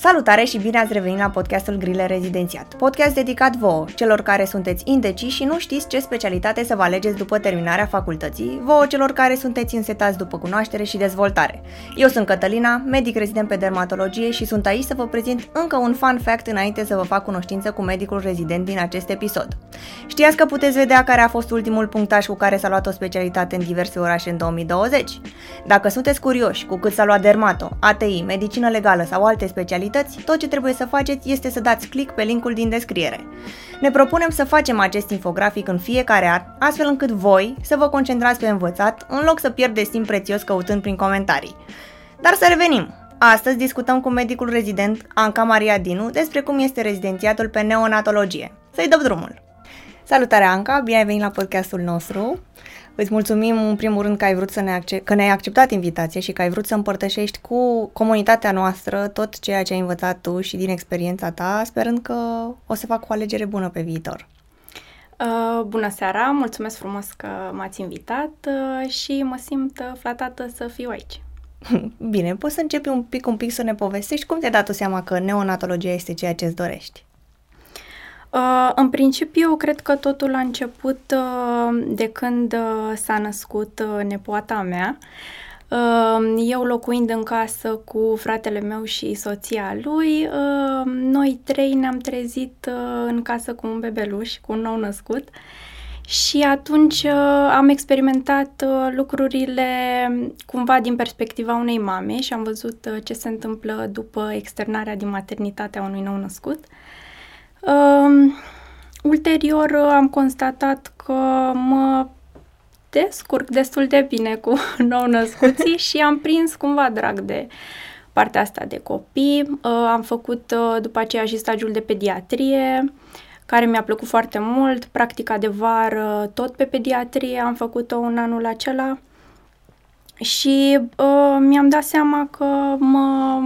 Salutare și bine ați revenit la podcastul Grile Rezidențiat, podcast dedicat vouă, celor care sunteți indeciși și nu știți ce specialitate să vă alegeți după terminarea facultății, vouă celor care sunteți însetați după cunoaștere și dezvoltare. Eu sunt Cătălina, medic rezident pe dermatologie și sunt aici să vă prezint încă un fun fact înainte să vă fac cunoștință cu medicul rezident din acest episod. Știați că puteți vedea care a fost ultimul punctaj cu care s-a luat o specialitate în diverse orașe în 2020? Dacă sunteți curioși cu cât s-a luat dermato, ATI, medicină legală sau alte specialități, activități, tot ce trebuie să faceți este să dați click pe linkul din descriere. Ne propunem să facem acest infografic în fiecare an, astfel încât voi să vă concentrați pe învățat, în loc să pierdeți timp prețios căutând prin comentarii. Dar să revenim! Astăzi discutăm cu medicul rezident Anca Maria Dinu despre cum este rezidențiatul pe neonatologie. Să-i dăm drumul! Salutare Anca, bine ai venit la podcastul nostru! Îți mulțumim în primul rând că ai vrut să ne accept, că ne-ai acceptat invitația și că ai vrut să împărtășești cu comunitatea noastră tot ceea ce ai învățat tu și din experiența ta, sperând că o să fac o alegere bună pe viitor. Uh, bună seara, mulțumesc frumos că m-ați invitat uh, și mă simt uh, flatată să fiu aici. Bine, poți să începi un pic, un pic să ne povestești cum te-ai dat seama că neonatologia este ceea ce îți dorești? Uh, în principiu, cred că totul a început uh, de când uh, s-a născut uh, nepoata mea. Uh, eu locuind în casă cu fratele meu și soția lui, uh, noi trei ne-am trezit uh, în casă cu un bebeluș, cu un nou născut. Și atunci uh, am experimentat uh, lucrurile cumva din perspectiva unei mame și am văzut uh, ce se întâmplă după externarea din maternitatea unui nou născut. Uh, Uh, ulterior am constatat că mă descurc destul de bine cu nou-născuții și am prins cumva drag de partea asta de copii. Uh, am făcut uh, după aceea și stagiul de pediatrie, care mi-a plăcut foarte mult. Practica de vară tot pe pediatrie am făcut-o un anul acela și uh, mi-am dat seama că mă,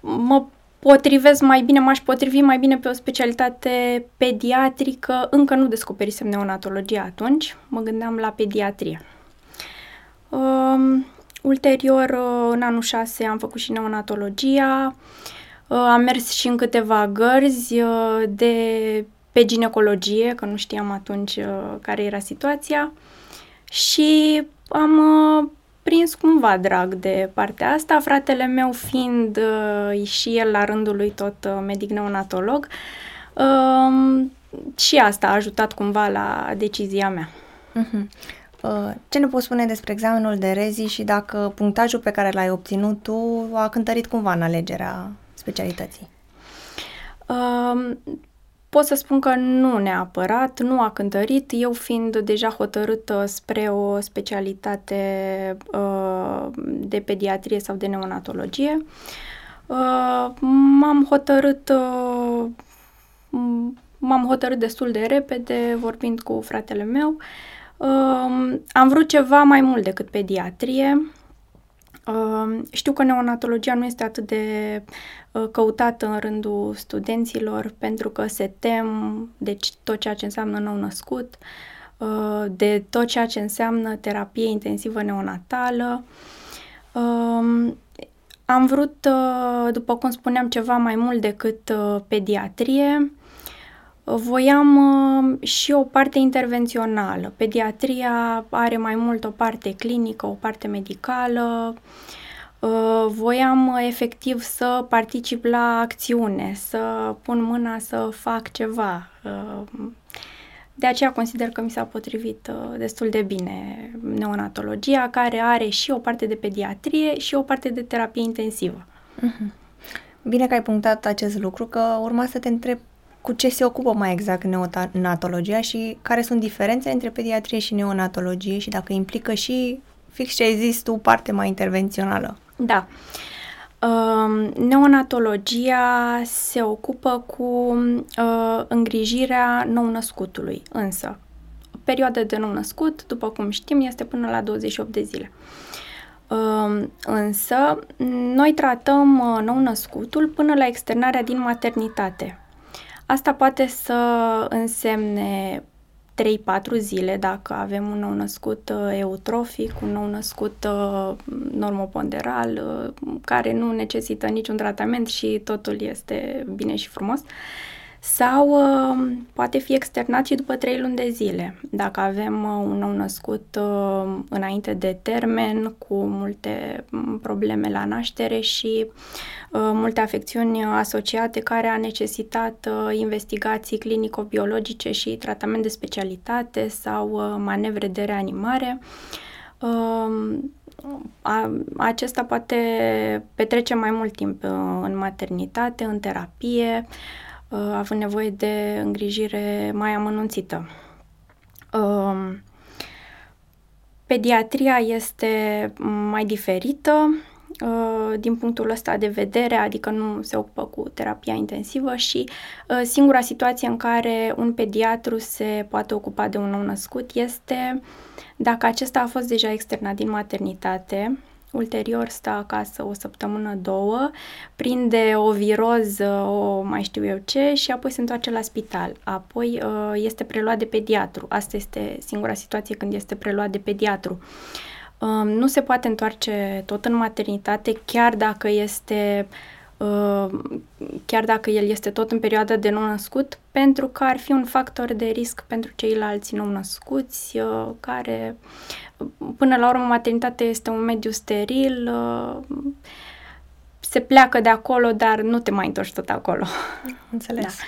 mă potrivesc mai bine, m-aș potrivi mai bine pe o specialitate pediatrică. Încă nu descoperisem neonatologia atunci, mă gândeam la pediatrie. Um, ulterior, uh, în anul 6 am făcut și neonatologia, uh, am mers și în câteva gărzi uh, de pe ginecologie, că nu știam atunci uh, care era situația și am uh, prins cumva drag de partea asta, fratele meu fiind uh, și el la rândul lui tot uh, medic neonatolog. Uh, și asta a ajutat cumva la decizia mea. Uh-huh. Uh, ce ne poți spune despre examenul de rezi și dacă punctajul pe care l-ai obținut tu a cântărit cumva în alegerea specialității? Uh, Pot să spun că nu neapărat, nu a cântărit, eu fiind deja hotărâtă spre o specialitate uh, de pediatrie sau de neonatologie. Uh, m-am hotărât uh, m-am hotărât destul de repede, vorbind cu fratele meu. Uh, am vrut ceva mai mult decât pediatrie. Uh, știu că neonatologia nu este atât de uh, căutată în rândul studenților pentru că se tem de tot ceea ce înseamnă nou născut, uh, de tot ceea ce înseamnă terapie intensivă neonatală. Um, am vrut, după cum spuneam, ceva mai mult decât pediatrie. Voiam uh, și o parte intervențională. Pediatria are mai mult o parte clinică, o parte medicală. Uh, voiam uh, efectiv să particip la acțiune, să pun mâna să fac ceva. De aceea consider că mi s-a potrivit destul de bine neonatologia, care are și o parte de pediatrie și o parte de terapie intensivă. Mhm. Bine că ai punctat acest lucru, că urma să te întreb cu ce se ocupă mai exact neonatologia și care sunt diferențele între pediatrie și neonatologie și dacă implică și fix ce ai zis tu, parte mai intervențională. Da. Uh, neonatologia se ocupă cu uh, îngrijirea nou-născutului, însă perioada de nou-născut, după cum știm, este până la 28 de zile. Uh, însă, noi tratăm uh, nou-născutul până la externarea din maternitate. Asta poate să însemne 3-4 zile dacă avem un nou născut uh, eutrofic, un nou născut uh, normoponderal, uh, care nu necesită niciun tratament și totul este bine și frumos. Sau uh, poate fi externat și după 3 luni de zile. Dacă avem uh, un nou născut uh, înainte de termen, cu multe mm, probleme la naștere și uh, multe afecțiuni asociate care a necesitat uh, investigații clinico-biologice și tratament de specialitate sau uh, manevre de reanimare, uh, a, acesta poate petrece mai mult timp uh, în maternitate, în terapie, uh, având nevoie de îngrijire mai amănunțită. Uh, pediatria este mai diferită uh, din punctul ăsta de vedere, adică nu se ocupă cu terapia intensivă și uh, singura situație în care un pediatru se poate ocupa de un nou născut este dacă acesta a fost deja externat din maternitate, ulterior stă acasă o săptămână, două, prinde o viroză, o mai știu eu ce și apoi se întoarce la spital. Apoi uh, este preluat de pediatru. Asta este singura situație când este preluat de pediatru. Um, nu se poate întoarce tot în maternitate, chiar dacă este uh, chiar dacă el este tot în perioada de nou-născut, pentru că ar fi un factor de risc pentru ceilalți nou-născuți, uh, care, până la urmă, maternitatea este un mediu steril, uh, se pleacă de acolo, dar nu te mai întorci tot acolo. Înțeles.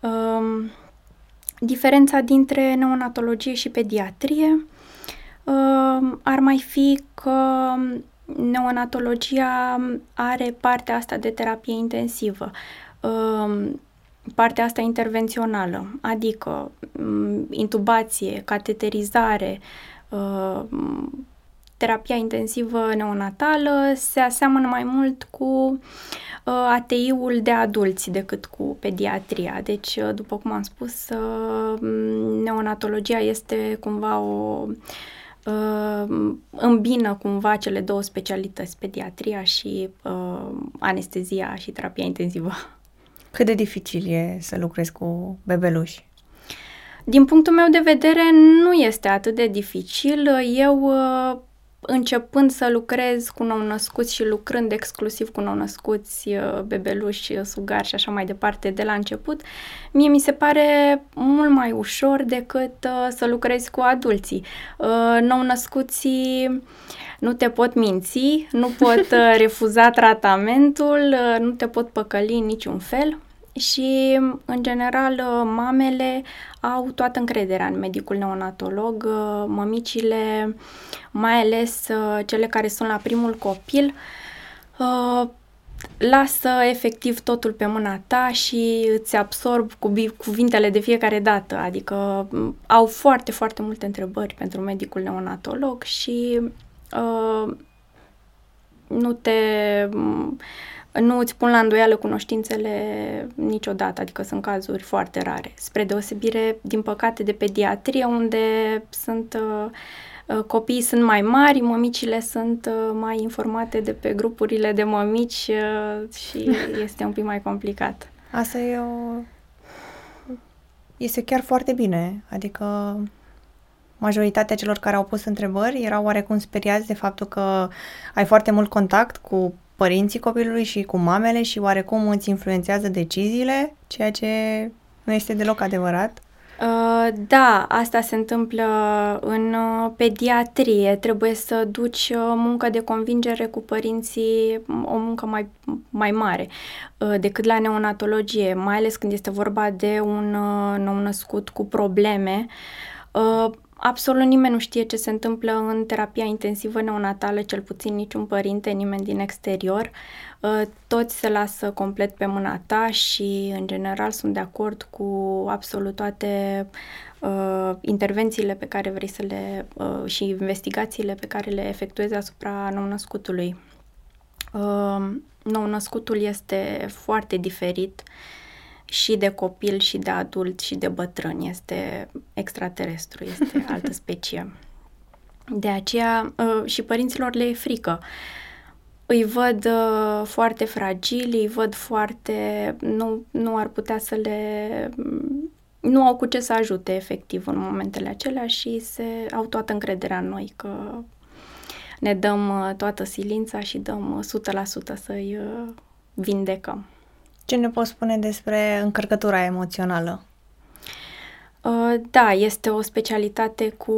Da. Um, diferența dintre neonatologie și pediatrie uh, ar mai fi că neonatologia are partea asta de terapie intensivă, uh, partea asta intervențională, adică um, intubație, cateterizare, uh, terapia intensivă neonatală se aseamănă mai mult cu uh, ATI-ul de adulți decât cu pediatria. Deci, uh, după cum am spus, uh, neonatologia este cumva o uh, îmbină cumva cele două specialități, pediatria și uh, anestezia și terapia intensivă. Cât de dificil e să lucrezi cu bebeluși? Din punctul meu de vedere, nu este atât de dificil. Eu uh, începând să lucrez cu nou-născuți și lucrând exclusiv cu nou-născuți, uh, bebeluși, uh, sugari și așa mai departe de la început, mie mi se pare mult mai ușor decât uh, să lucrezi cu adulții. Uh, nou-născuții nu te pot minți, nu pot uh, refuza tratamentul, uh, nu te pot păcăli în niciun fel și, în general, mamele au toată încrederea în medicul neonatolog, mămicile, mai ales cele care sunt la primul copil, lasă efectiv totul pe mâna ta și îți absorb cu cuvintele de fiecare dată, adică au foarte, foarte multe întrebări pentru medicul neonatolog și uh, nu te nu îți pun la îndoială cunoștințele niciodată, adică sunt cazuri foarte rare. Spre deosebire, din păcate, de pediatrie, unde sunt uh, uh, copiii sunt mai mari, mămicile sunt uh, mai informate de pe grupurile de mămici uh, și este un pic mai complicat. Asta e o... Este chiar foarte bine, adică majoritatea celor care au pus întrebări erau oarecum speriați de faptul că ai foarte mult contact cu părinții copilului și cu mamele și oarecum îți influențează deciziile, ceea ce nu este deloc adevărat. Uh, da, asta se întâmplă în uh, pediatrie. Trebuie să duci uh, muncă de convingere cu părinții, o muncă mai, mai mare uh, decât la neonatologie, mai ales când este vorba de un uh, nou născut cu probleme. Uh, Absolut nimeni nu știe ce se întâmplă în terapia intensivă neonatală, cel puțin niciun părinte, nimeni din exterior. Uh, toți se lasă complet pe mâna ta și, în general, sunt de acord cu absolut toate uh, intervențiile pe care vrei să le uh, și investigațiile pe care le efectuezi asupra nou-născutului. Uh, nou-născutul este foarte diferit uh, și de copil și de adult și de bătrân. Este extraterestru, este altă specie. De aceea uh, și părinților le e frică. Îi văd uh, foarte fragili, îi văd foarte... Nu, nu ar putea să le nu au cu ce să ajute efectiv în momentele acelea și se au toată încrederea în noi că ne dăm uh, toată silința și dăm 100% să-i vindecăm. Ce ne poți spune despre încărcătura emoțională? Uh, da, este o specialitate cu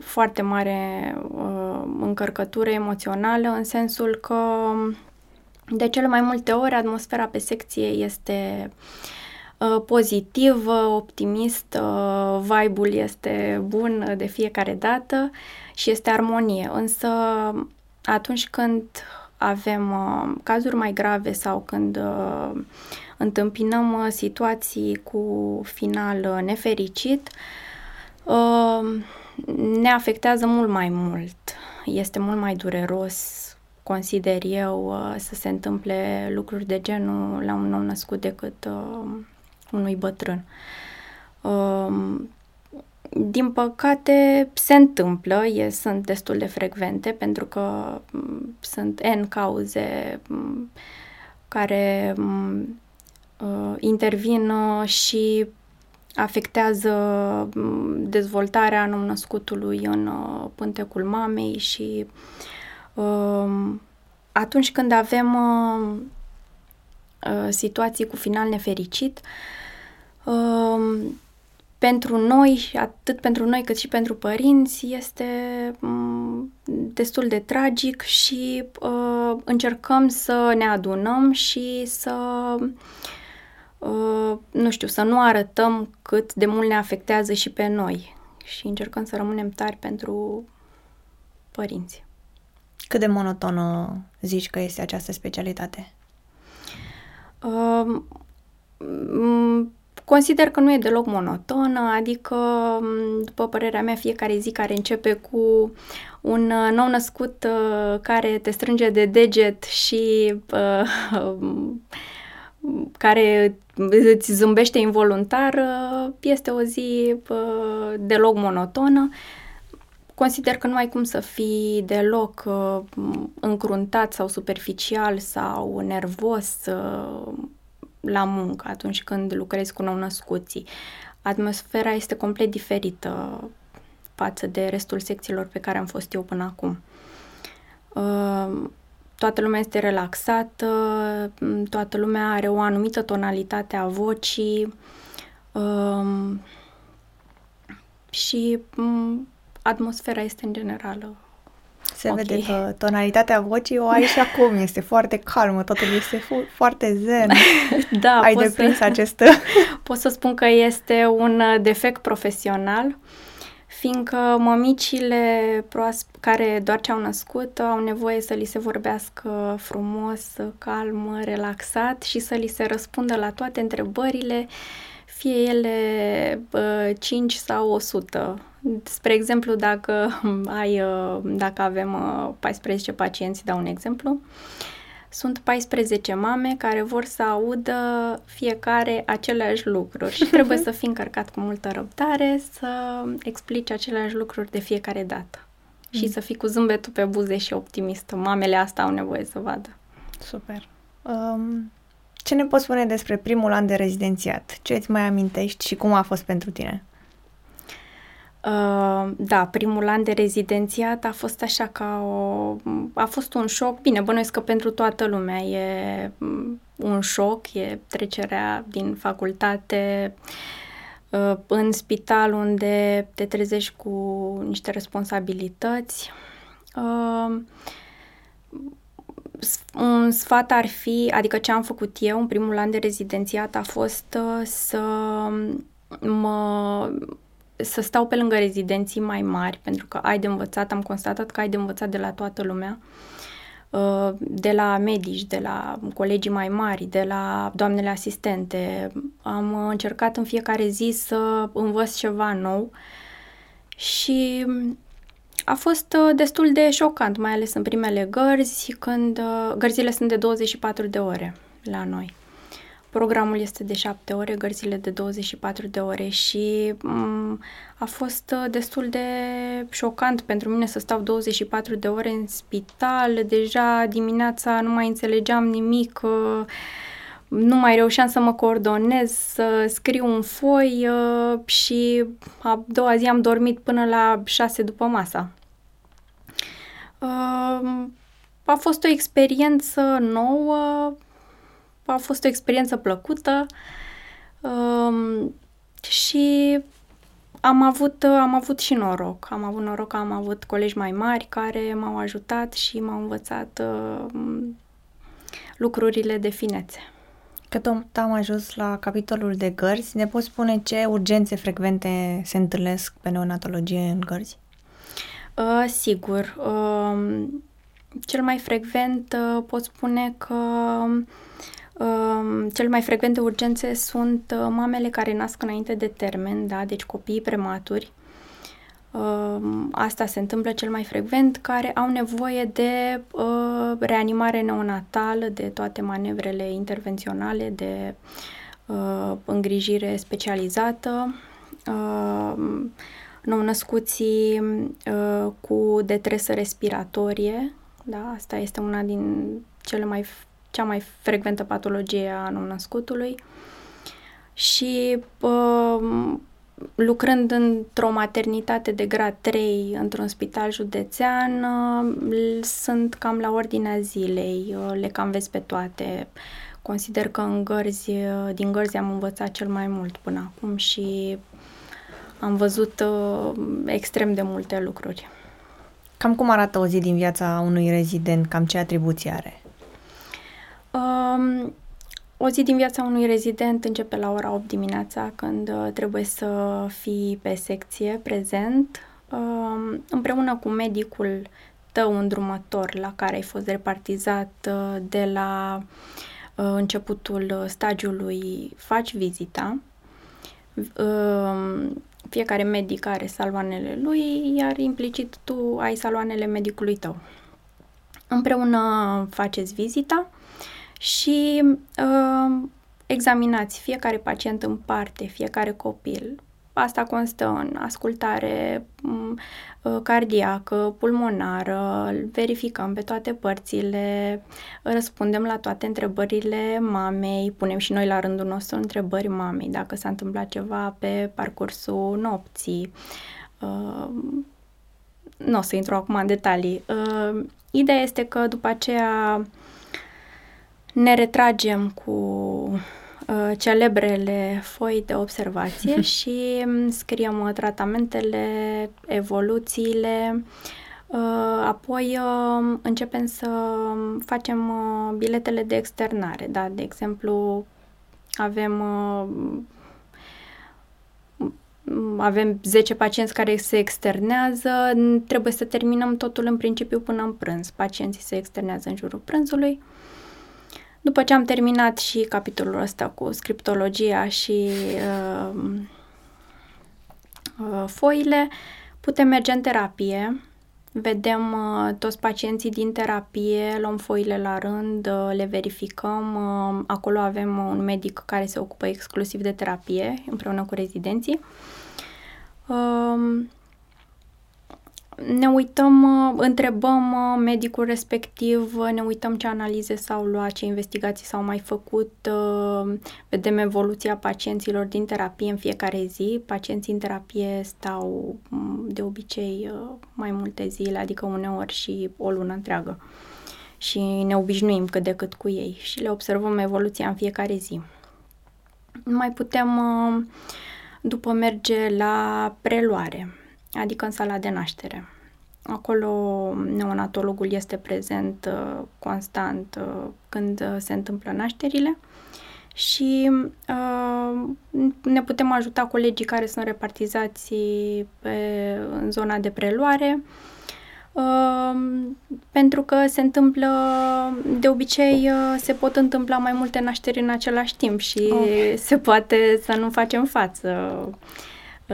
foarte mare uh, încărcătură emoțională, în sensul că de cele mai multe ori atmosfera pe secție este uh, pozitivă, optimistă, vibe-ul este bun de fiecare dată și este armonie. Însă atunci când avem uh, cazuri mai grave sau când uh, întâmpinăm uh, situații cu final uh, nefericit, uh, ne afectează mult mai mult. Este mult mai dureros, consider eu, uh, să se întâmple lucruri de genul la un nou născut decât uh, unui bătrân. Uh, din păcate, se întâmplă, e, sunt destul de frecvente, pentru că m- mm, sunt N cauze m- mm, care m- mm, uh, intervin uh, și afectează dezvoltarea nou-născutului în uh, pântecul mamei și uh, atunci când avem uh, uh, situații cu final nefericit, uh, pentru noi, atât pentru noi cât și pentru părinți, este mm, destul de tragic și uh, încercăm să ne adunăm și să, uh, nu știu, să nu arătăm cât de mult ne afectează și pe noi și încercăm să rămânem tari pentru părinți. Cât de monotonă zici că este această specialitate? Uh, Consider că nu e deloc monotonă, adică, după părerea mea, fiecare zi care începe cu un uh, nou născut uh, care te strânge de deget și uh, care îți zâmbește involuntar, uh, este o zi uh, deloc monotonă. Consider că nu ai cum să fii deloc uh, încruntat sau superficial sau nervos uh, la muncă atunci când lucrezi cu nou-născuții. Atmosfera este complet diferită față de restul secțiilor pe care am fost eu până acum. Uh, toată lumea este relaxată, toată lumea are o anumită tonalitate a vocii uh, și um, atmosfera este în general se okay. vede că tonalitatea vocii o ai și acum, este foarte calmă, totul este fu- foarte zen. da, ai deprins să, acest... pot să spun că este un defect profesional, fiindcă mămicile proasp- care doar ce au născut au nevoie să li se vorbească frumos, calm, relaxat și să li se răspundă la toate întrebările, fie ele uh, 5 sau 100 Spre exemplu, dacă ai, uh, dacă avem 14 uh, pacienți, dau un exemplu, sunt 14 mame care vor să audă fiecare aceleași lucruri și trebuie să fii încărcat cu multă răbdare să explici aceleași lucruri de fiecare dată. Mm. Și să fii cu zâmbetul pe buze și optimistă. Mamele asta au nevoie să vadă. Super. Um, ce ne poți spune despre primul an de rezidențiat? Ce îți mai amintești și cum a fost pentru tine? Uh, da, primul an de rezidențiat a fost așa ca o... a fost un șoc. Bine, bănuiesc că pentru toată lumea e mm, un șoc, e trecerea din facultate uh, în spital unde te trezești cu niște responsabilități. Uh, un sfat ar fi, adică ce am făcut eu în primul an de rezidențiat a fost uh, să mă să stau pe lângă rezidenții mai mari, pentru că ai de învățat, am constatat că ai de învățat de la toată lumea, uh, de la medici, de la colegii mai mari, de la doamnele asistente. Am încercat în fiecare zi să învăț ceva nou și a fost uh, destul de șocant, mai ales în primele gărzi, când uh, gărzile sunt de 24 de ore la noi. Programul este de 7 ore, gărzile de 24 de ore și um, a fost uh, destul de șocant pentru mine să stau 24 de ore în spital. Deja dimineața nu mai înțelegeam nimic. Uh, nu mai reușeam să mă coordonez, să scriu un foi uh, și a doua zi am dormit până la șase după masa. Uh, a fost o experiență nouă, a fost o experiență plăcută uh, și am avut, am avut și noroc. Am avut noroc că am avut colegi mai mari care m-au ajutat și m-au învățat uh, lucrurile de finețe. Că tot am ajuns la capitolul de gărzi, ne poți spune ce urgențe frecvente se întâlnesc pe neonatologie în gărzi? Uh, sigur. Uh, cel mai frecvent uh, pot spune că uh, cel mai frecvente urgențe sunt uh, mamele care nasc înainte de termen, da, deci copiii prematuri. Uh, asta se întâmplă cel mai frecvent, care au nevoie de uh, reanimare neonatală, de toate manevrele intervenționale, de uh, îngrijire specializată. Uh, nou-născuții uh, cu detresă respiratorie, da, asta este una din cele mai, cea mai frecventă patologie a nou-născutului și uh, lucrând într-o maternitate de grad 3 într-un spital județean, uh, sunt cam la ordinea zilei, uh, le cam vezi pe toate. Consider că în gărzi, uh, din gărzi am învățat cel mai mult până acum și am văzut uh, extrem de multe lucruri. Cam cum arată o zi din viața unui rezident? Cam ce atribuții are? Um, o zi din viața unui rezident începe la ora 8 dimineața, când uh, trebuie să fii pe secție prezent, uh, împreună cu medicul tău îndrumător la care ai fost repartizat uh, de la uh, începutul stagiului, faci vizita. Uh, fiecare medic are saloanele lui, iar implicit tu ai saloanele medicului tău. Împreună faceți vizita și uh, examinați fiecare pacient în parte, fiecare copil. Asta constă în ascultare uh, cardiacă, pulmonară, verificăm pe toate părțile, răspundem la toate întrebările mamei, punem și noi la rândul nostru întrebări mamei, dacă s-a întâmplat ceva pe parcursul nopții. Uh, nu o să intru acum în detalii. Uh, ideea este că după aceea ne retragem cu uh, celebrele foi de observație și scriem uh, tratamentele, evoluțiile, uh, apoi uh, începem să facem uh, biletele de externare. Da? De exemplu, avem uh, avem 10 pacienți care se externează, trebuie să terminăm totul în principiu până în prânz. Pacienții se externează în jurul prânzului. După ce am terminat și capitolul ăsta cu scriptologia și uh, uh, foile, putem merge în terapie, vedem uh, toți pacienții din terapie, luăm foile la rând, uh, le verificăm. Uh, acolo avem un medic care se ocupă exclusiv de terapie, împreună cu rezidenții. Uh, ne uităm, uh, întrebăm uh, medicul respectiv, uh, ne uităm ce analize s-au luat, ce investigații s-au mai făcut, vedem evoluția pacienților din terapie în fiecare zi. Pacienții în terapie stau mm, de obicei mai multe zile, adică uneori și o lună întreagă. Și ne obișnuim cât de cât cu ei și le observăm evoluția în fiecare zi. Mai putem după merge la preluare adică în sala de naștere. Acolo neonatologul este prezent uh, constant uh, când uh, se întâmplă nașterile și uh, ne putem ajuta colegii care sunt repartizați pe, în zona de preluare uh, pentru că se întâmplă, de obicei uh, se pot întâmpla mai multe nașteri în același timp și oh. se poate să nu facem față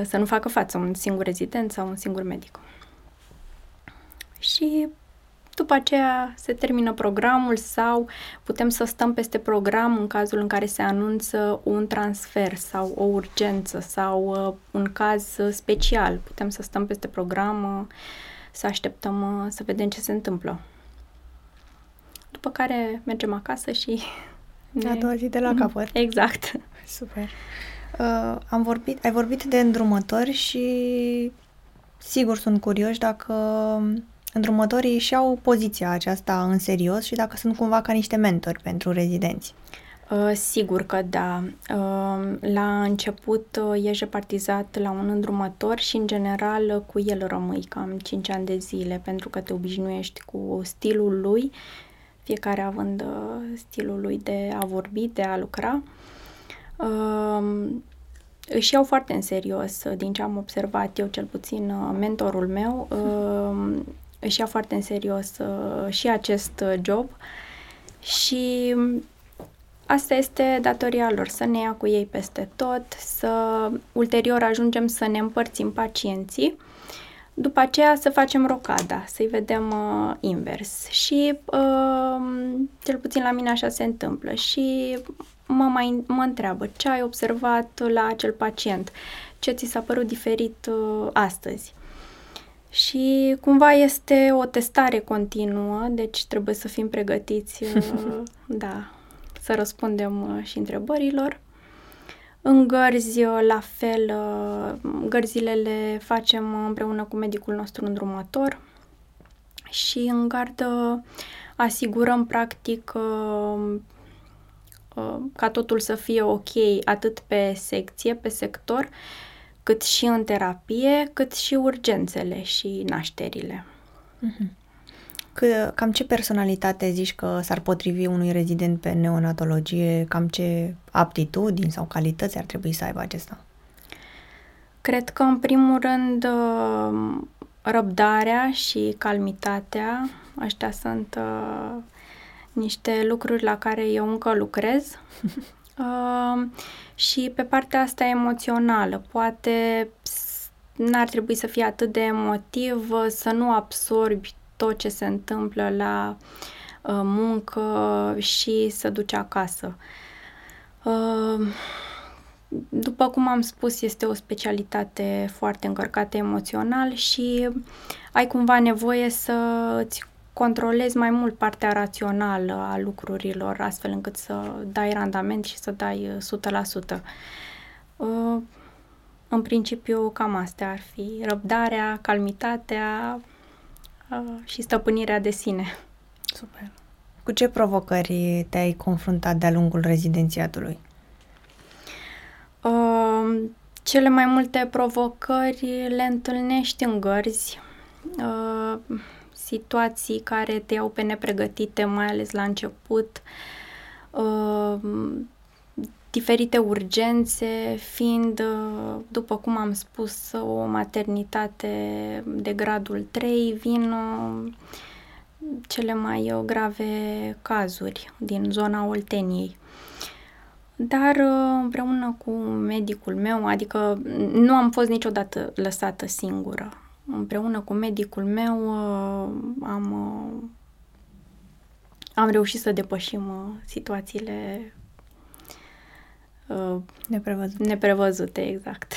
să nu facă față un singur rezident sau un singur medic. Și după aceea se termină programul sau putem să stăm peste program în cazul în care se anunță un transfer sau o urgență sau uh, un caz special. Putem să stăm peste program, uh, să așteptăm uh, să vedem ce se întâmplă. După care mergem acasă și A doua zi de la capăt. Exact. Super. Uh, am vorbit, ai vorbit de îndrumători și sigur sunt curioși dacă îndrumătorii și au poziția aceasta în serios și dacă sunt cumva ca niște mentori pentru rezidenți. Uh, sigur că da. Uh, la început uh, ești repartizat la un îndrumător și, în general, cu el rămâi cam 5 ani de zile, pentru că te obișnuiești cu stilul lui, fiecare având stilul lui de a vorbi, de a lucra. Își iau foarte în serios, din ce am observat eu, cel puțin mentorul meu, își ia foarte în serios și acest job. Și Asta este datoria lor, să ne ia cu ei peste tot, să ulterior ajungem să ne împărțim pacienții, după aceea să facem rocada, să-i vedem uh, invers. Și uh, cel puțin la mine așa se întâmplă. Și mă mai mă întreabă ce ai observat la acel pacient, ce ți s-a părut diferit uh, astăzi. Și cumva este o testare continuă, deci trebuie să fim pregătiți, uh, da, să răspundem uh, și întrebărilor. În gărzi, uh, la fel, uh, gărzile le facem împreună cu medicul nostru îndrumător și în gardă asigurăm practic ca totul să fie ok atât pe secție, pe sector, cât și în terapie, cât și urgențele și nașterile. Mm-hmm. Că, cam ce personalitate zici că s-ar potrivi unui rezident pe neonatologie? Cam ce aptitudini sau calități ar trebui să aibă acesta? Cred că, în primul rând, uh, răbdarea și calmitatea. Aștia sunt uh, niște lucruri la care eu încă lucrez. uh, și pe partea asta emoțională, poate n-ar trebui să fie atât de emotiv, să nu absorbi tot ce se întâmplă la uh, muncă și să duce acasă. Uh, după cum am spus, este o specialitate foarte încărcată emoțional și ai cumva nevoie să îți controlezi mai mult partea rațională a lucrurilor, astfel încât să dai randament și să dai 100%. Uh, în principiu, cam astea ar fi răbdarea, calmitatea, și stăpânirea de sine. Super. Cu ce provocări te-ai confruntat de-a lungul rezidențiatului? Uh, cele mai multe provocări le întâlnești în gărzi, uh, situații care te iau pe nepregătite, mai ales la început, uh, diferite urgențe, fiind, după cum am spus, o maternitate de gradul 3, vin uh, cele mai uh, grave cazuri din zona Olteniei. Dar uh, împreună cu medicul meu, adică nu am fost niciodată lăsată singură. Împreună cu medicul meu am, am reușit să depășim situațiile uh, neprevăzute. neprevăzute, exact.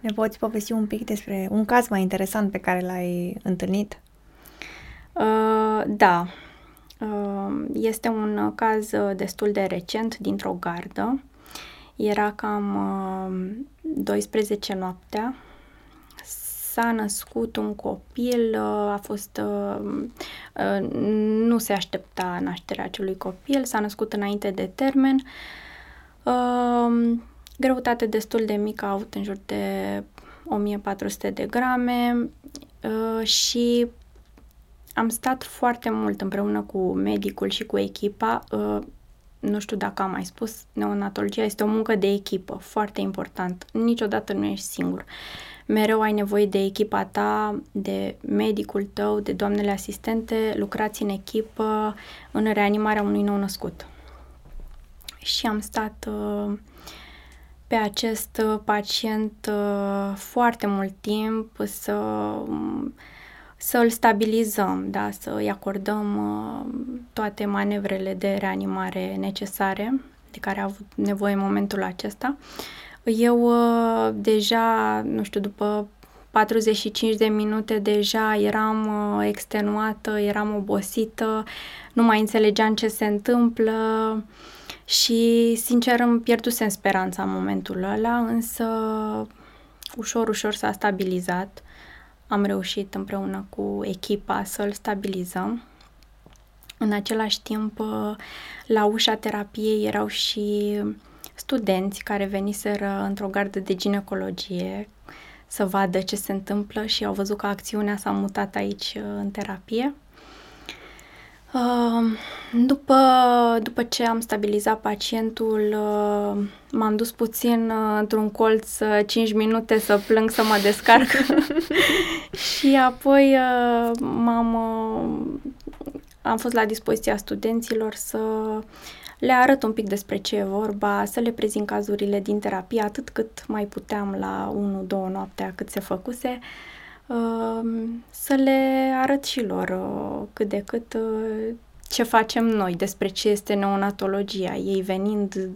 Ne poți povesti un pic despre un caz mai interesant pe care l-ai întâlnit? Uh, da. Uh, este un caz destul de recent dintr-o gardă. Era cam uh, 12 noaptea. S-a născut un copil, uh, a fost. Uh, uh, nu se aștepta nașterea acelui copil, s-a născut înainte de termen. Uh, Uh, greutate destul de mică, a avut în jur de 1400 de grame uh, și am stat foarte mult împreună cu medicul și cu echipa. Uh, nu știu dacă am mai spus, neonatologia este o muncă de echipă, foarte important. Niciodată nu ești singur. Mereu ai nevoie de echipa ta, de medicul tău, de doamnele asistente, lucrați în echipă în reanimarea unui nou născut și am stat uh, pe acest uh, pacient uh, foarte mult timp să um, să îl stabilizăm, da, să îi acordăm toate manevrele de reanimare necesare de care a avut nevoie în momentul acesta. Eu deja, nu știu, după 45 de minute deja eram extenuată, eram obosită, nu mai înțelegeam ce se întâmplă Și, sincer, îmi pierdusem speranța în momentul ăla, însă ușor, ușor s-a stabilizat. Am reușit împreună cu echipa să-l stabilizăm. În același timp, la ușa terapiei erau și studenți care veniseră într-o gardă de ginecologie să vadă ce se întâmplă și au văzut că acțiunea s-a mutat aici în terapie. După, după ce am stabilizat pacientul, m-am dus puțin într-un colț 5 minute să plâng, să mă descarc și apoi m-am, am fost la dispoziția studenților să le arăt un pic despre ce e vorba, să le prezint cazurile din terapie atât cât mai puteam la 1-2 noaptea cât se făcuse, să le arăt și lor uh, cât de cât uh, ce facem noi, despre ce este neonatologia, ei venind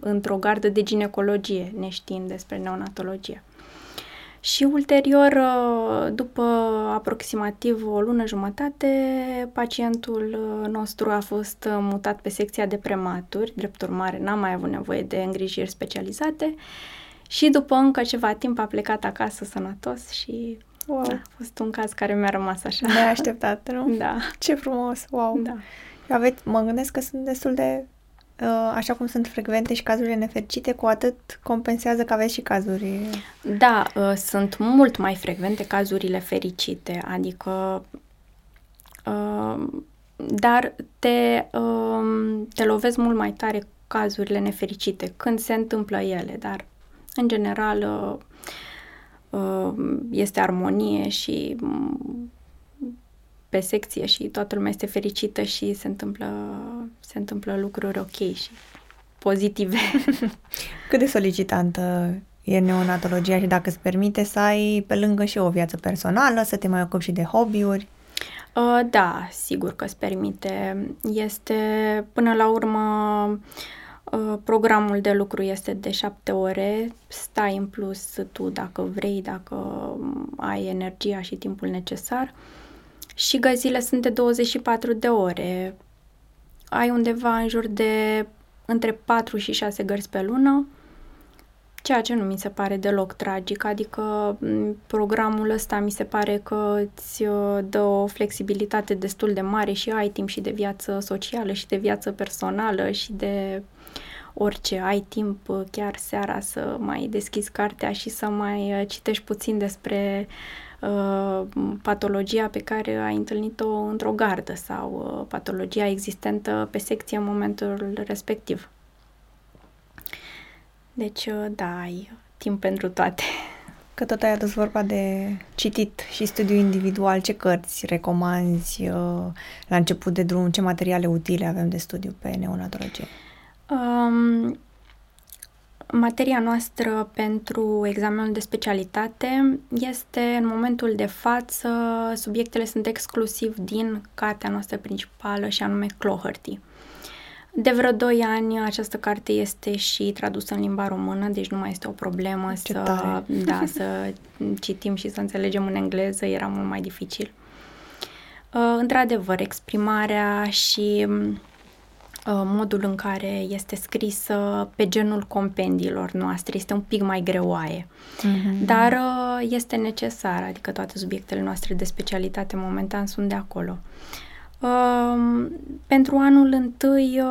într-o gardă de ginecologie, neștiind despre neonatologie. Și ulterior, uh, după aproximativ o lună jumătate, pacientul nostru a fost mutat pe secția de prematuri, drept urmare n-a mai avut nevoie de îngrijiri specializate și după încă ceva timp a plecat acasă sănătos și Wow. Da, a fost un caz care mi-a rămas așa. Neașteptat, nu? Da. Ce frumos, wow. Da. Aveți, mă gândesc că sunt destul de, uh, așa cum sunt frecvente și cazurile nefericite, cu atât compensează că aveți și cazuri. Da, uh, sunt mult mai frecvente cazurile fericite, adică uh, dar te, uh, te lovesc mult mai tare cazurile nefericite când se întâmplă ele, dar în general uh, Uh, este armonie și mm, pe secție și toată lumea este fericită și se întâmplă, se întâmplă lucruri ok și pozitive. Cât de solicitantă e neonatologia și dacă îți permite să ai pe lângă și o viață personală, să te mai ocupi și de hobby-uri? Uh, da, sigur că îți permite. Este, până la urmă, uh, Uh, programul de lucru este de șapte ore, stai în plus tu dacă vrei, dacă ai energia și timpul necesar și găzile sunt de 24 de ore. Ai undeva în jur de între 4 și 6 gărzi pe lună, ceea ce nu mi se pare deloc tragic, adică programul ăsta mi se pare că îți uh, dă o flexibilitate destul de mare și ai timp și de viață socială și de viață personală și de orice, ai timp uh, chiar seara să mai deschizi cartea și să mai uh, citești puțin despre uh, patologia pe care ai întâlnit-o într-o gardă sau uh, patologia existentă pe secție în momentul respectiv. Deci, uh, da, ai timp pentru toate. Că tot ați adus vorba de citit și studiu individual, ce cărți recomanzi uh, la început de drum, ce materiale utile avem de studiu pe neonatologie? Um, materia noastră pentru examenul de specialitate este în momentul de față, subiectele sunt exclusiv din cartea noastră principală și anume Cloherty. De vreo 2 ani această carte este și tradusă în limba română, deci nu mai este o problemă Ce să, da, să citim și să înțelegem în engleză, era mult mai dificil. Uh, într-adevăr, exprimarea și Uh, modul în care este scrisă pe genul compendiilor noastre este un pic mai greoaie. Mm-hmm. Dar uh, este necesar, adică toate subiectele noastre de specialitate momentan sunt de acolo. Uh, pentru anul întâi,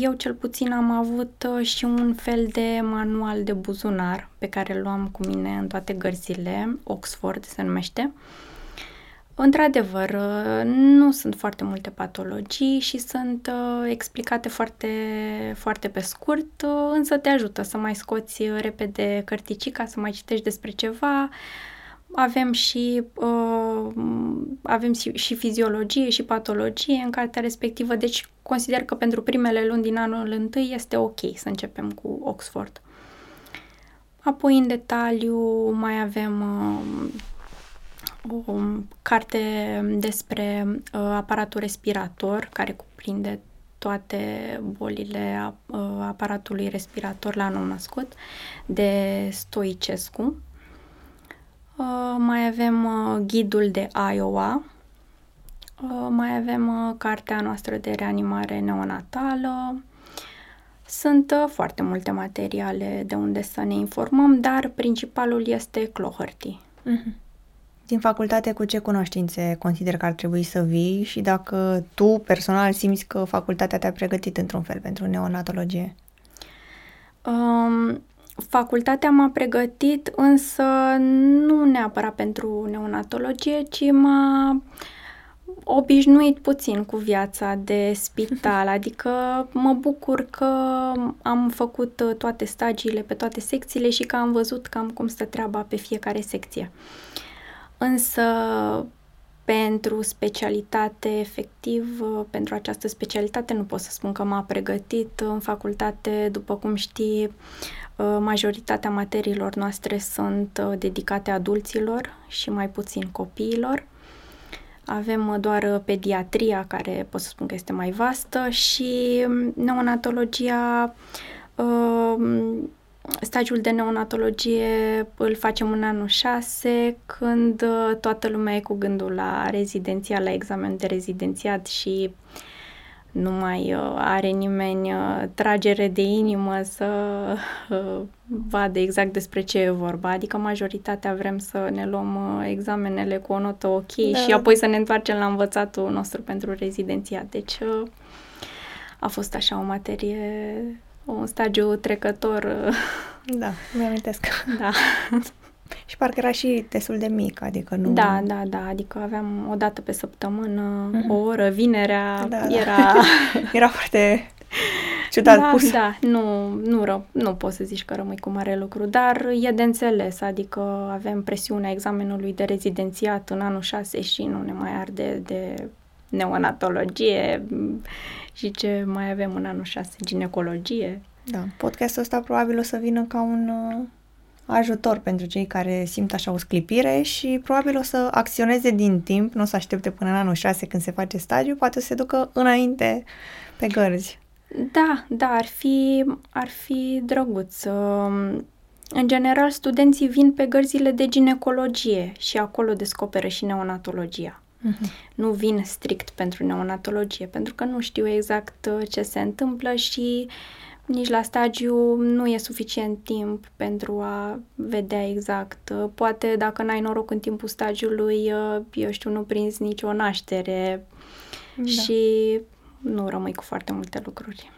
eu cel puțin am avut și un fel de manual de buzunar pe care îl luam cu mine în toate gărzile, Oxford se numește. Uh, Într-adevăr, nu sunt foarte multe patologii și sunt uh, explicate foarte, foarte pe scurt, uh, însă te ajută să mai scoți repede cărticica, să mai citești despre ceva. Avem și, uh, avem și, și fiziologie și patologie în cartea respectivă, deci consider că pentru primele luni din anul întâi este ok să începem cu Oxford. Apoi, în detaliu, mai avem uh, o carte despre uh, aparatul respirator, care cuprinde toate bolile uh, aparatului respirator la nou născut, de Stoicescu. Uh, mai avem uh, ghidul de Iowa, uh, mai avem uh, cartea noastră de reanimare neonatală, Sunt uh, foarte multe materiale de unde să ne informăm, dar principalul este clohărtii. Mm-hmm. Din facultate, cu ce cunoștințe consider că ar trebui să vii și dacă tu personal simți că facultatea te-a pregătit într-un fel pentru neonatologie? Um, facultatea m-a pregătit, însă nu neapărat pentru neonatologie, ci m-a obișnuit puțin cu viața de spital, adică mă bucur că am făcut toate stagiile pe toate secțiile și că am văzut cam cum stă treaba pe fiecare secție. Însă pentru specialitate, efectiv, pentru această specialitate nu pot să spun că m-a pregătit. În facultate, după cum știi, majoritatea materiilor noastre sunt dedicate adulților și mai puțin copiilor. Avem doar pediatria, care pot să spun că este mai vastă, și neonatologia Stagiul de neonatologie îl facem în anul 6, când uh, toată lumea e cu gândul la rezidențiat, la examen de rezidențiat și nu mai uh, are nimeni uh, tragere de inimă să vadă exact despre ce e vorba. Adică majoritatea vrem să ne luăm examenele cu o notă ok da. și apoi să ne întoarcem la învățatul nostru pentru rezidențiat. Deci a fost așa o materie un stagiu trecător. Da, mi-amintesc. Da. și parcă era și destul de mic, adică nu... Da, da, da, adică aveam o dată pe săptămână, mm-hmm. o oră, vinerea, da, da. era... Da. era foarte ciudat da, pus. Da, nu, nu, ră, nu poți să zici că rămâi cu mare lucru, dar e de înțeles, adică avem presiunea examenului de rezidențiat în anul 6 și nu ne mai arde de neonatologie și ce mai avem în anul 6, ginecologie. Da, podcastul ăsta probabil o să vină ca un uh, ajutor pentru cei care simt așa o sclipire și probabil o să acționeze din timp, nu o să aștepte până în anul 6 când se face stagiu, poate o să se ducă înainte pe gărzi. Da, da, ar fi, ar fi drăguț. Um, în general, studenții vin pe gărzile de ginecologie și acolo descoperă și neonatologia. Uh-huh. Nu vin strict pentru neonatologie, pentru că nu știu exact uh, ce se întâmplă și nici la stagiu nu e suficient timp pentru a vedea exact. Uh, poate dacă n-ai noroc în timpul stagiului, uh, eu știu, nu prinzi nicio naștere da. și nu rămâi cu foarte multe lucruri.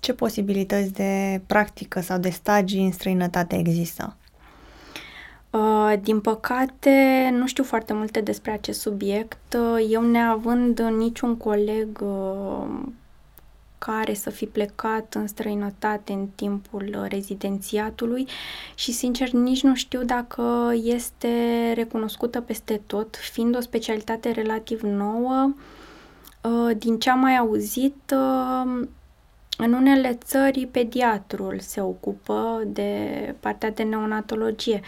Ce posibilități de practică sau de stagii în străinătate există? Uh, din păcate, nu știu foarte multe despre acest subiect. Uh, eu neavând niciun coleg uh, care să fi plecat în străinătate în timpul rezidențiatului și, sincer, nici nu știu dacă este recunoscută peste tot, fiind o specialitate relativ nouă. Din ce am mai auzit, în unele țări, pediatrul se ocupă de partea de neonatologie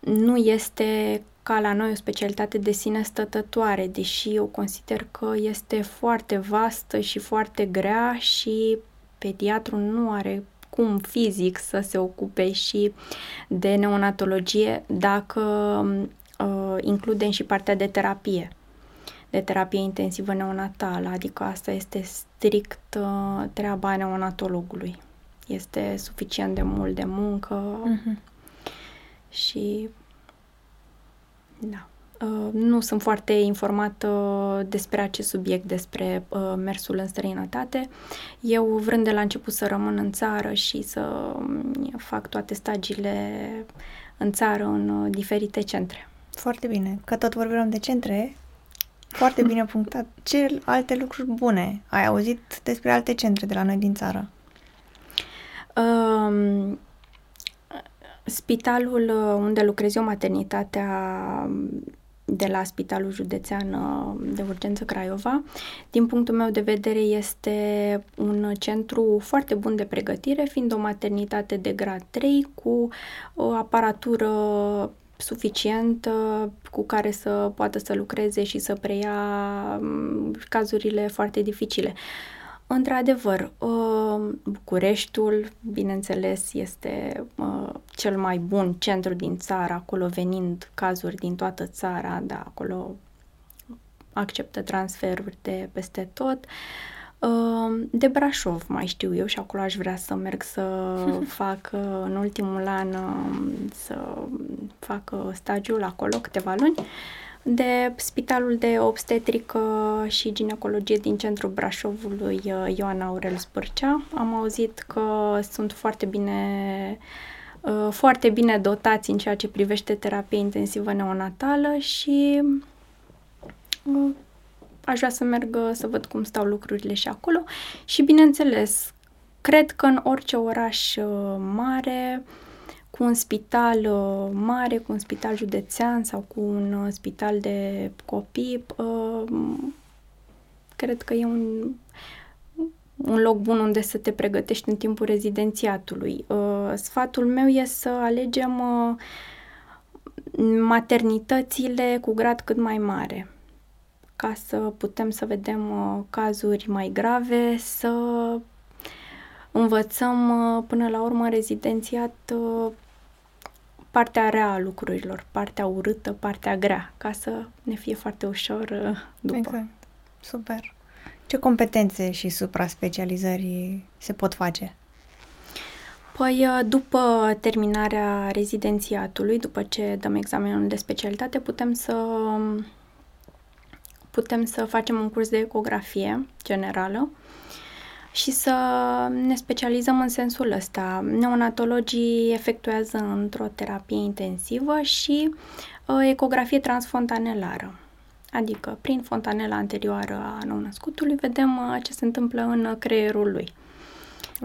nu este ca la noi o specialitate de sine stătătoare, deși eu consider că este foarte vastă și foarte grea și pediatrul nu are cum fizic să se ocupe și de neonatologie dacă uh, includem și partea de terapie, de terapie intensivă neonatală, adică asta este strict uh, treaba neonatologului. Este suficient de mult de muncă, uh-huh și da. Uh, nu sunt foarte informată despre acest subiect, despre uh, mersul în străinătate. Eu, vrând de la început să rămân în țară și să um, fac toate stagiile în țară, în uh, diferite centre. Foarte bine. Că tot vorbim de centre, foarte bine punctat. Ce alte lucruri bune ai auzit despre alte centre de la noi din țară? Um, Spitalul uh, unde lucrez eu, maternitatea um, de la Spitalul Județean uh, de Urgență Craiova, din punctul meu de vedere este un centru foarte bun de pregătire, fiind o maternitate de grad 3 cu o aparatură suficientă cu care să poată să lucreze și să preia um, cazurile foarte dificile. Într-adevăr, uh, Bucureștiul, bineînțeles, este uh, cel mai bun centru din țară, acolo venind cazuri din toată țara, da, acolo acceptă transferuri de peste tot. Uh, de Brașov mai știu eu și acolo aș vrea să merg să fac uh, în ultimul an uh, să fac stagiul acolo câteva luni. De Spitalul de Obstetrică și Ginecologie din centrul Brașovului Ioana Aurel Spârcea. Am auzit că sunt foarte bine foarte bine dotați în ceea ce privește terapie intensivă neonatală și aș vrea să merg să văd cum stau lucrurile și acolo și, bineînțeles, cred că în orice oraș uh, mare, cu un spital uh, mare, cu un spital județean sau cu un uh, spital de copii, cred că e un, un loc bun unde să te pregătești în timpul rezidențiatului. Sfatul meu e să alegem maternitățile cu grad cât mai mare ca să putem să vedem uh, cazuri mai grave, să învățăm uh, până la urmă rezidențiat uh, partea rea a lucrurilor, partea urâtă, partea grea, ca să ne fie foarte ușor după. Exact. Super. Ce competențe și supra-specializări se pot face? Păi, după terminarea rezidențiatului, după ce dăm examenul de specialitate, putem să um, putem să facem un curs de ecografie generală și să ne specializăm în sensul ăsta. Neonatologii efectuează într-o terapie intensivă și uh, ecografie transfontanelară. Adică, prin fontanela anterioară a nou-născutului, vedem uh, ce se întâmplă în creierul lui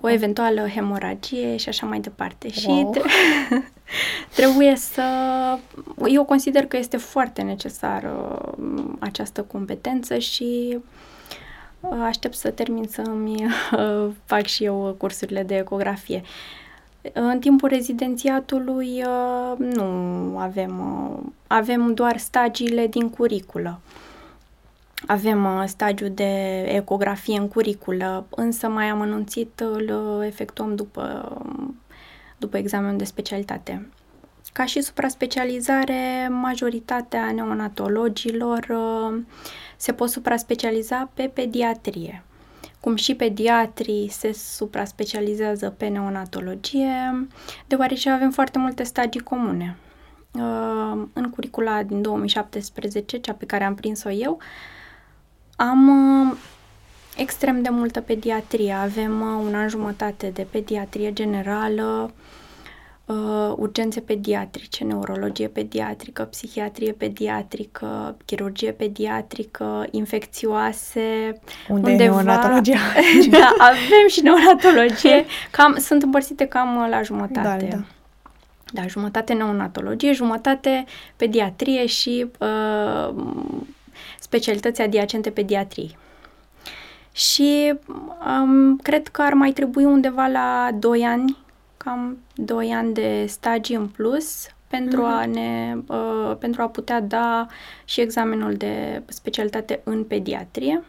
o eventuală hemoragie și așa mai departe. Wow. Și tre- trebuie să... Eu consider că este foarte necesară mm, această competență și uh, aștept să termin să-mi uh, fac și eu cursurile de ecografie. În timpul rezidențiatului uh, nu avem, avem doar stagiile din curiculă. Avem uh, stagiul de ecografie în curiculă, însă mai am anunțit îl efectuăm după, după examenul de specialitate. Ca și supra-specializare, majoritatea neonatologilor uh, se pot supra-specializa pe pediatrie. Cum și pediatrii se supra-specializează pe neonatologie, deoarece avem foarte multe stagii comune. Uh, în curicula din 2017, cea pe care am prins-o eu, am uh, extrem de multă pediatrie. Avem uh, un an jumătate de pediatrie generală, uh, urgențe pediatrice, neurologie pediatrică, psihiatrie pediatrică, chirurgie pediatrică, infecțioase. Unde undeva... e neonatologia? da, avem și neonatologie. Cam, sunt împărțite cam la jumătate. Da, da. Da, jumătate neonatologie, jumătate pediatrie și uh, specialități adiacente pediatriei. Și um, cred că ar mai trebui undeva la 2 ani, cam 2 ani de stagii în plus pentru mm-hmm. a ne uh, pentru a putea da și examenul de specialitate în pediatrie.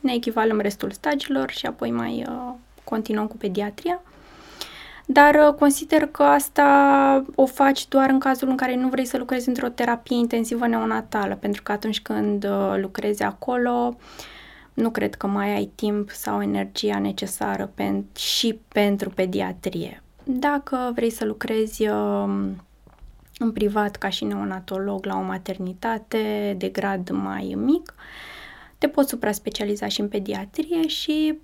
Ne echivalăm restul stagiilor și apoi mai uh, continuăm cu pediatria dar uh, consider că asta o faci doar în cazul în care nu vrei să lucrezi într-o terapie intensivă neonatală, pentru că atunci când uh, lucrezi acolo, nu cred că mai ai timp sau energia necesară pen- și pentru pediatrie. Dacă vrei să lucrezi um, în privat ca și neonatolog la o maternitate de grad mai mic, te poți supra-specializa și în pediatrie și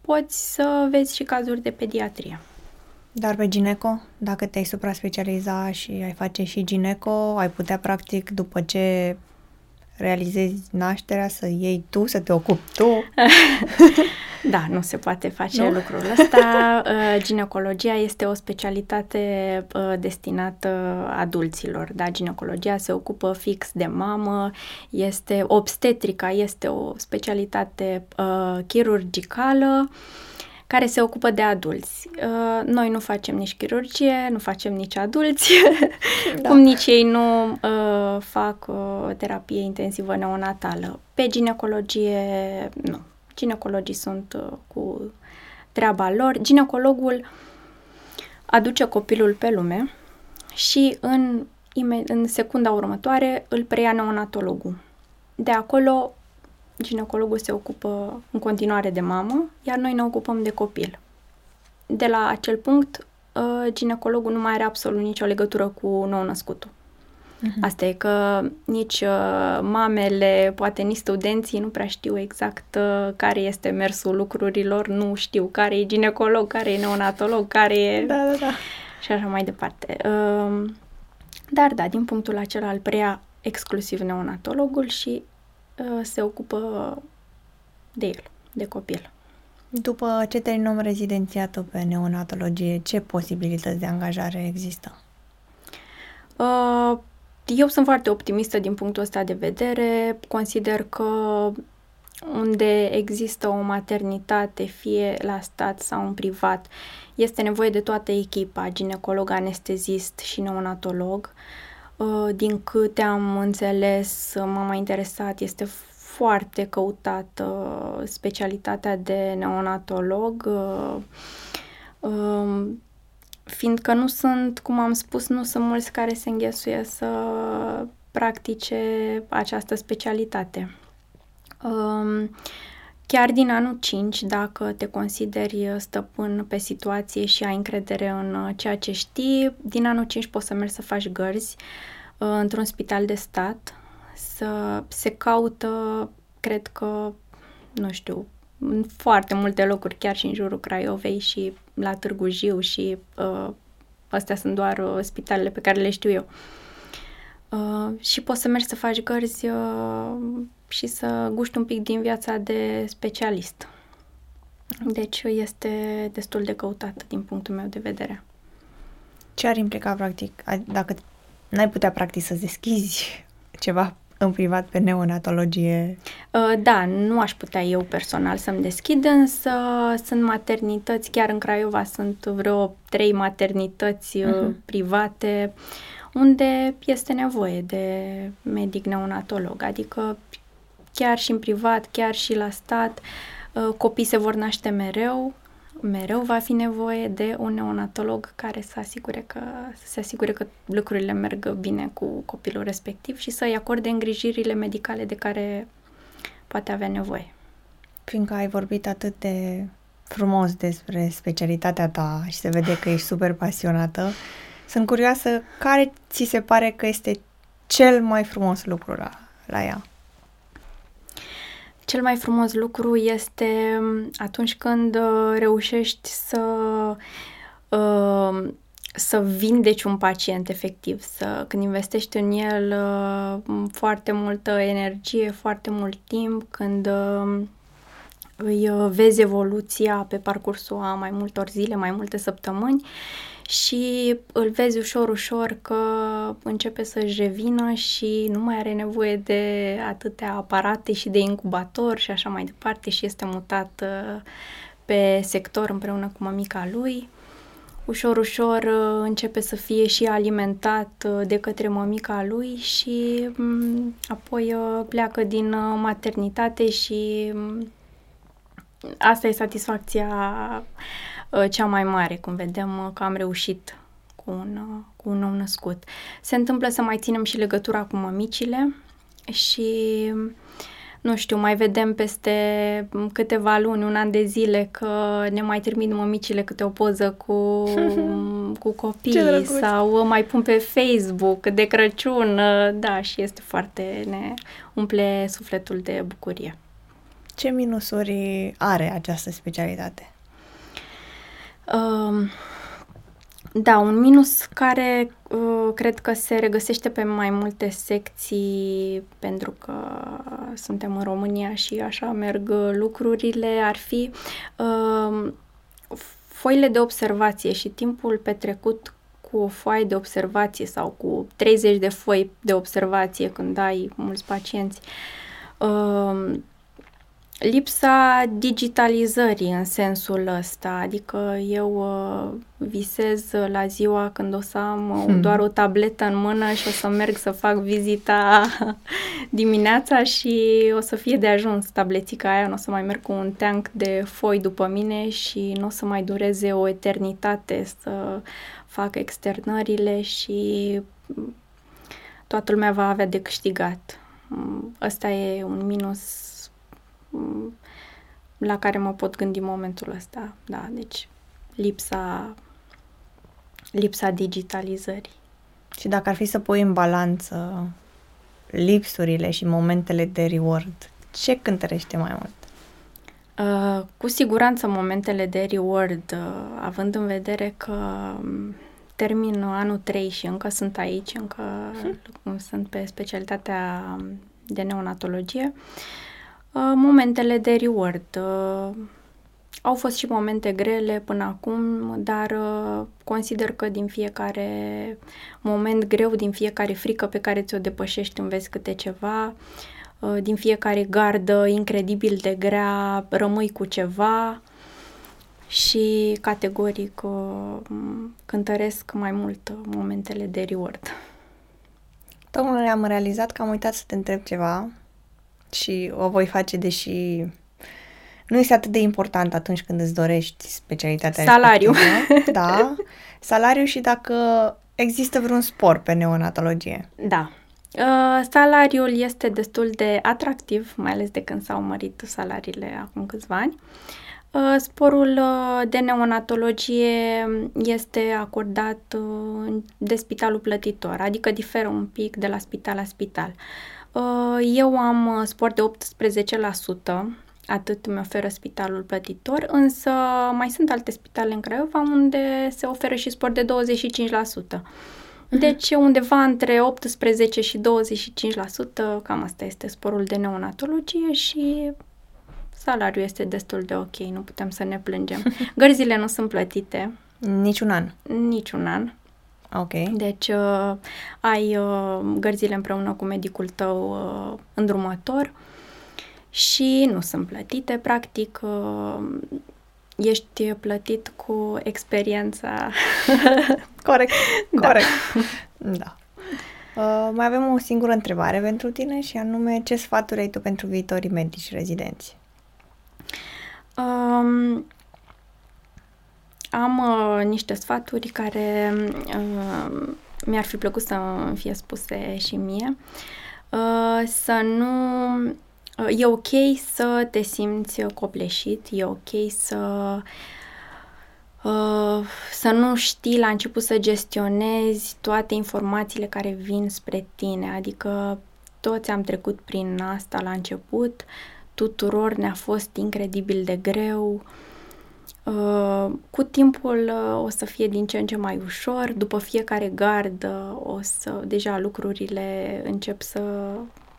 poți să vezi și cazuri de pediatrie. Dar pe gineco, dacă te-ai supra-specializa și ai face și gineco, ai putea practic după ce realizezi nașterea să iei tu, să te ocupi tu. da, nu se poate face nu? lucrul ăsta. Uh, ginecologia este o specialitate uh, destinată adulților. Da, ginecologia se ocupă fix de mamă, este obstetrica, este o specialitate uh, chirurgicală care se ocupă de adulți. Uh, noi nu facem nici chirurgie, nu facem nici adulți, da. cum nici ei nu uh, fac uh, terapie intensivă neonatală. Pe ginecologie, nu. Ginecologii sunt uh, cu treaba lor. Ginecologul aduce copilul pe lume și în, în secunda următoare îl preia neonatologul. De acolo ginecologul se ocupă în continuare de mamă, iar noi ne ocupăm de copil. De la acel punct, uh, ginecologul nu mai are absolut nicio legătură cu nou-născutul. Uh-huh. Asta e că nici uh, mamele, poate nici studenții nu prea știu exact uh, care este mersul lucrurilor, nu știu care e ginecolog, care e neonatolog, care e... Da, da, da. Și așa mai departe. Uh, dar da, din punctul acela îl preia exclusiv neonatologul și uh, se ocupă de el, de copil. După ce terminăm rezidențiatul pe neonatologie, ce posibilități de angajare există? Uh, eu sunt foarte optimistă din punctul ăsta de vedere. Consider că unde există o maternitate, fie la stat sau în privat, este nevoie de toată echipa, ginecolog, anestezist și neonatolog. Uh, din câte am înțeles, m-a mai interesat, este foarte căutată specialitatea de neonatolog, uh, um, fiindcă nu sunt, cum am spus, nu sunt mulți care se înghesuie să practice această specialitate. Um, chiar din anul 5, dacă te consideri stăpân pe situație și ai încredere în ceea ce știi, din anul 5 poți să mergi să faci gărzi uh, într-un spital de stat, să se caută, cred că, nu știu, în foarte multe locuri, chiar și în jurul Craiovei și la Târgu Jiu și uh, astea sunt doar uh, spitalele pe care le știu eu. Uh, și poți să mergi să faci gărzi uh, și să guști un pic din viața de specialist. Deci este destul de căutată din punctul meu de vedere. Ce ar implica, practic, dacă n-ai putea, practic, să deschizi ceva în privat pe neonatologie? Uh, da, nu aș putea eu personal să-mi deschid, însă sunt maternități, chiar în Craiova sunt vreo trei maternități uh-huh. private unde este nevoie de medic neonatolog, adică chiar și în privat, chiar și la stat, uh, copii se vor naște mereu, mereu va fi nevoie de un neonatolog care să, asigure că, să se asigure că lucrurile merg bine cu copilul respectiv și să-i acorde îngrijirile medicale de care poate avea nevoie. Fiindcă ai vorbit atât de frumos despre specialitatea ta și se vede că ești super pasionată, sunt curioasă care ți se pare că este cel mai frumos lucru la, la ea? Cel mai frumos lucru este mm, atunci când uh, reușești să uh, să vindeci un pacient efectiv, să când investești în el uh, foarte multă energie, foarte mult timp, când îi vezi evoluția pe parcursul a mai multor zile, mai multe săptămâni și îl vezi ușor, ușor că începe să-și revină și nu mai are nevoie de atâtea aparate și de incubator și așa mai departe și este mutat uh, pe sector împreună cu mămica lui. Ușor, ușor uh, începe să fie și alimentat uh, de către mămica lui și mm, apoi pleacă din maternitate și mm, asta e satisfacția Uh, cea mai mare, cum vedem uh, că am reușit cu un, uh, cu un nou născut. Se întâmplă să mai ținem și legătura cu mămicile și nu știu, mai vedem peste câteva luni, un an de zile că ne mai trimit mămicile câte o poză cu, cu copii sau mai pun pe Facebook de Crăciun, da, și este foarte, ne umple sufletul de bucurie. Ce minusuri are această specialitate? Uh, da, un minus care uh, cred că se regăsește pe mai multe secții pentru că suntem în România și așa merg lucrurile, ar fi uh, foile de observație și timpul petrecut cu o foaie de observație sau cu 30 de foi de observație când ai mulți pacienți. Uh, lipsa digitalizării în sensul ăsta, adică eu uh, visez la ziua când o să am uh, hmm. doar o tabletă în mână și o să merg să fac vizita dimineața și o să fie de ajuns tabletica aia, nu o să mai merg cu un tank de foi după mine și nu o să mai dureze o eternitate să fac externările și toată lumea va avea de câștigat. Ăsta e un minus mm, la care mă pot gândi în momentul ăsta. Da, deci lipsa, lipsa digitalizării. Și dacă ar fi să pui în balanță lipsurile și momentele de reward, ce cântărește mai mult? Uh, cu siguranță momentele de reward, uh, având în vedere că um, termin anul 3 și încă sunt aici, încă hmm. sunt pe specialitatea um, de neonatologie, uh, momentele de reward. Uh, au fost și momente grele până acum, dar uh, consider că din fiecare moment greu, din fiecare frică pe care ți-o depășești, înveți câte ceva, uh, din fiecare gardă incredibil de grea, rămâi cu ceva și categoric uh, cântăresc mai mult momentele de reward. Tocmai am realizat că am uitat să te întreb ceva și o voi face deși nu este atât de important atunci când îți dorești specialitatea Salariu. Da, salariu și dacă există vreun spor pe neonatologie. Da. Uh, salariul este destul de atractiv, mai ales de când s-au mărit salariile acum câțiva ani. Uh, sporul uh, de neonatologie este acordat uh, de spitalul plătitor, adică diferă un pic de la spital la spital. Uh, eu am spor de 18%, atât mi oferă spitalul plătitor, însă mai sunt alte spitale în Craiova unde se oferă și sport de 25%. Mhm. Deci undeva între 18 și 25%, cam asta este sporul de neonatologie și salariul este destul de ok, nu putem să ne plângem. Gărzile nu sunt plătite. Niciun an? Niciun an. Ok. Deci uh, ai uh, gărzile împreună cu medicul tău uh, îndrumător și nu sunt plătite, practic uh, ești plătit cu experiența. corect, da. corect. Da. Uh, mai avem o singură întrebare pentru tine și anume ce sfaturi ai tu pentru viitorii medici rezidenți? Um, am uh, niște sfaturi care uh, mi-ar fi plăcut să fie spuse și mie. Uh, să nu E ok să te simți copleșit, e ok să uh, să nu știi la început să gestionezi toate informațiile care vin spre tine, adică toți am trecut prin asta la început, tuturor ne-a fost incredibil de greu, Uh, cu timpul uh, o să fie din ce în ce mai ușor, după fiecare gardă o să, deja lucrurile încep să,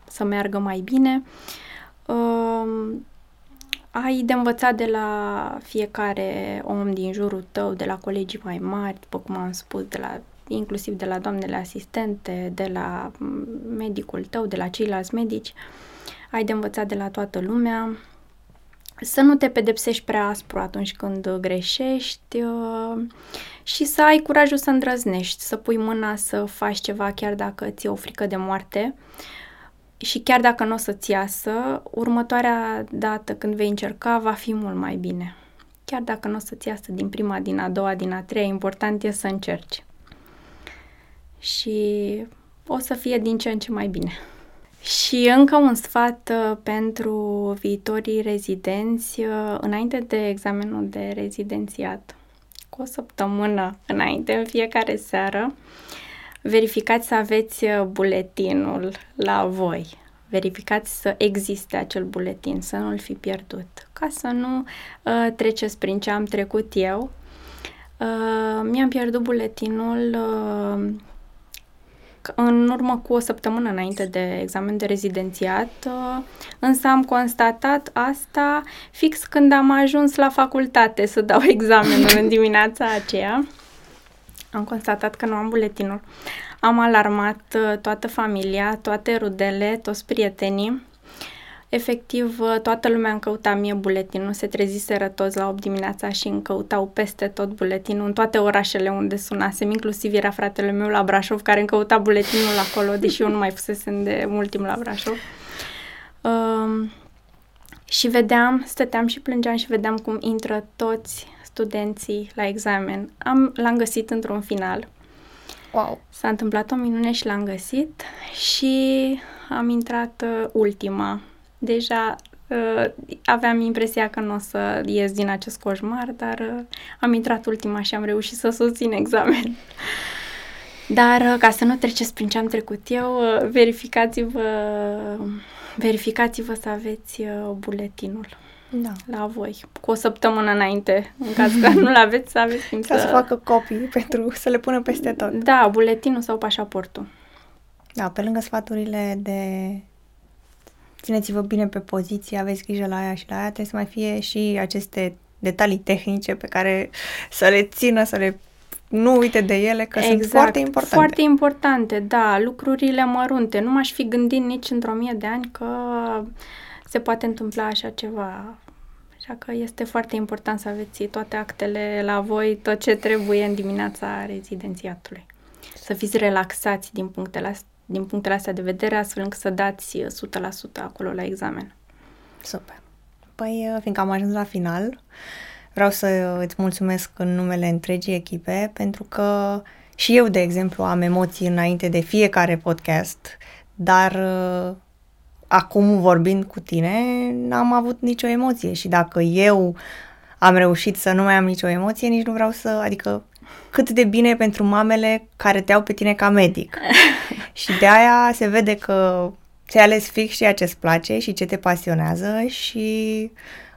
să meargă mai bine. Uh, uh, ai de învățat de la fiecare om din jurul tău, de la colegii mai mari, după cum am spus, de la, inclusiv de la doamnele asistente, de la medicul tău, de la ceilalți medici. Ai de învățat de la toată lumea. Să nu te pedepsești prea aspru atunci când greșești uh, și să ai curajul să îndrăznești, să pui mâna să faci ceva chiar dacă ți-e o frică de moarte. Uh, și chiar dacă nu o să-ți iasă, următoarea dată când vei încerca va fi mult mai bine. Chiar dacă nu o să-ți iasă din prima, din a doua, din a treia, important e să încerci. Și o să fie din ce în ce mai bine. Și încă un sfat uh, pentru viitorii rezidenți, uh, înainte de examenul de rezidențiat, cu o săptămână înainte, în fiecare seară, verificați să aveți uh, buletinul la voi. Verificați să existe acel buletin, să nu-l fi pierdut, ca să nu uh, treceți prin ce am trecut eu. Uh, mi-am pierdut buletinul uh, în urmă cu o săptămână înainte de examen de rezidențiat, uh, însă am constatat asta fix când am ajuns la facultate să dau examenul în dimineața aceea am constatat că nu am buletinul. Am alarmat uh, toată familia, toate rudele, toți prietenii. Efectiv, uh, toată lumea îmi căuta mie buletinul, se treziseră toți la 8 dimineața și îmi căutau peste tot buletinul, în toate orașele unde sunasem, inclusiv era fratele meu la Brașov, care îmi căuta buletinul acolo, deși eu nu mai fusesem de mult timp la Brașov. Um, și vedeam, stăteam și plângeam și vedeam cum intră toți studenții la examen. Am, l-am găsit într-un final. Wow! S-a întâmplat o minune și l-am găsit și am intrat uh, ultima. Deja Uh, aveam impresia că nu o să ies din acest coșmar, dar uh, am intrat ultima și am reușit să susțin examen. Dar uh, ca să nu treceți prin ce am trecut eu, verificați-vă, verificați-vă să aveți buletinul da. la voi, cu o săptămână înainte, în caz că nu-l aveți, să aveți timp să... să facă copii pentru să le pună peste tot. Da, buletinul sau pașaportul. Da, pe lângă sfaturile de țineți-vă bine pe poziție, aveți grijă la aia și la aia, trebuie să mai fie și aceste detalii tehnice pe care să le țină, să le nu uite de ele, că exact, sunt foarte importante. Foarte importante, da, lucrurile mărunte. Nu m-aș fi gândit nici într-o mie de ani că se poate întâmpla așa ceva. Așa că este foarte important să aveți toate actele la voi, tot ce trebuie în dimineața rezidențiatului. Să fiți relaxați din punctele astea din punctele astea de vedere, astfel încât să dați 100% acolo la examen. Super. Păi, uh, fiindcă am ajuns la final, vreau să îți mulțumesc în numele întregii echipe, pentru că și eu, de exemplu, am emoții înainte de fiecare podcast, dar uh, acum vorbind cu tine, n-am avut nicio emoție și dacă eu am reușit să nu mai am nicio emoție, nici nu vreau să, adică cât de bine pentru mamele care te au pe tine ca medic. și de aia se vede că ți-ai ales fix ceea ce îți place și ce te pasionează și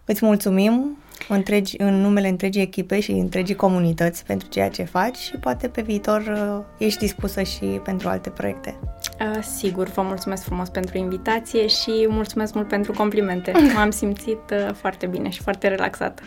îți mulțumim întregi, în numele întregii echipe și întregii comunități pentru ceea ce faci și poate pe viitor uh, ești dispusă și pentru alte proiecte. Uh, sigur, vă mulțumesc frumos pentru invitație și mulțumesc mult pentru complimente. M-am simțit uh, foarte bine și foarte relaxată.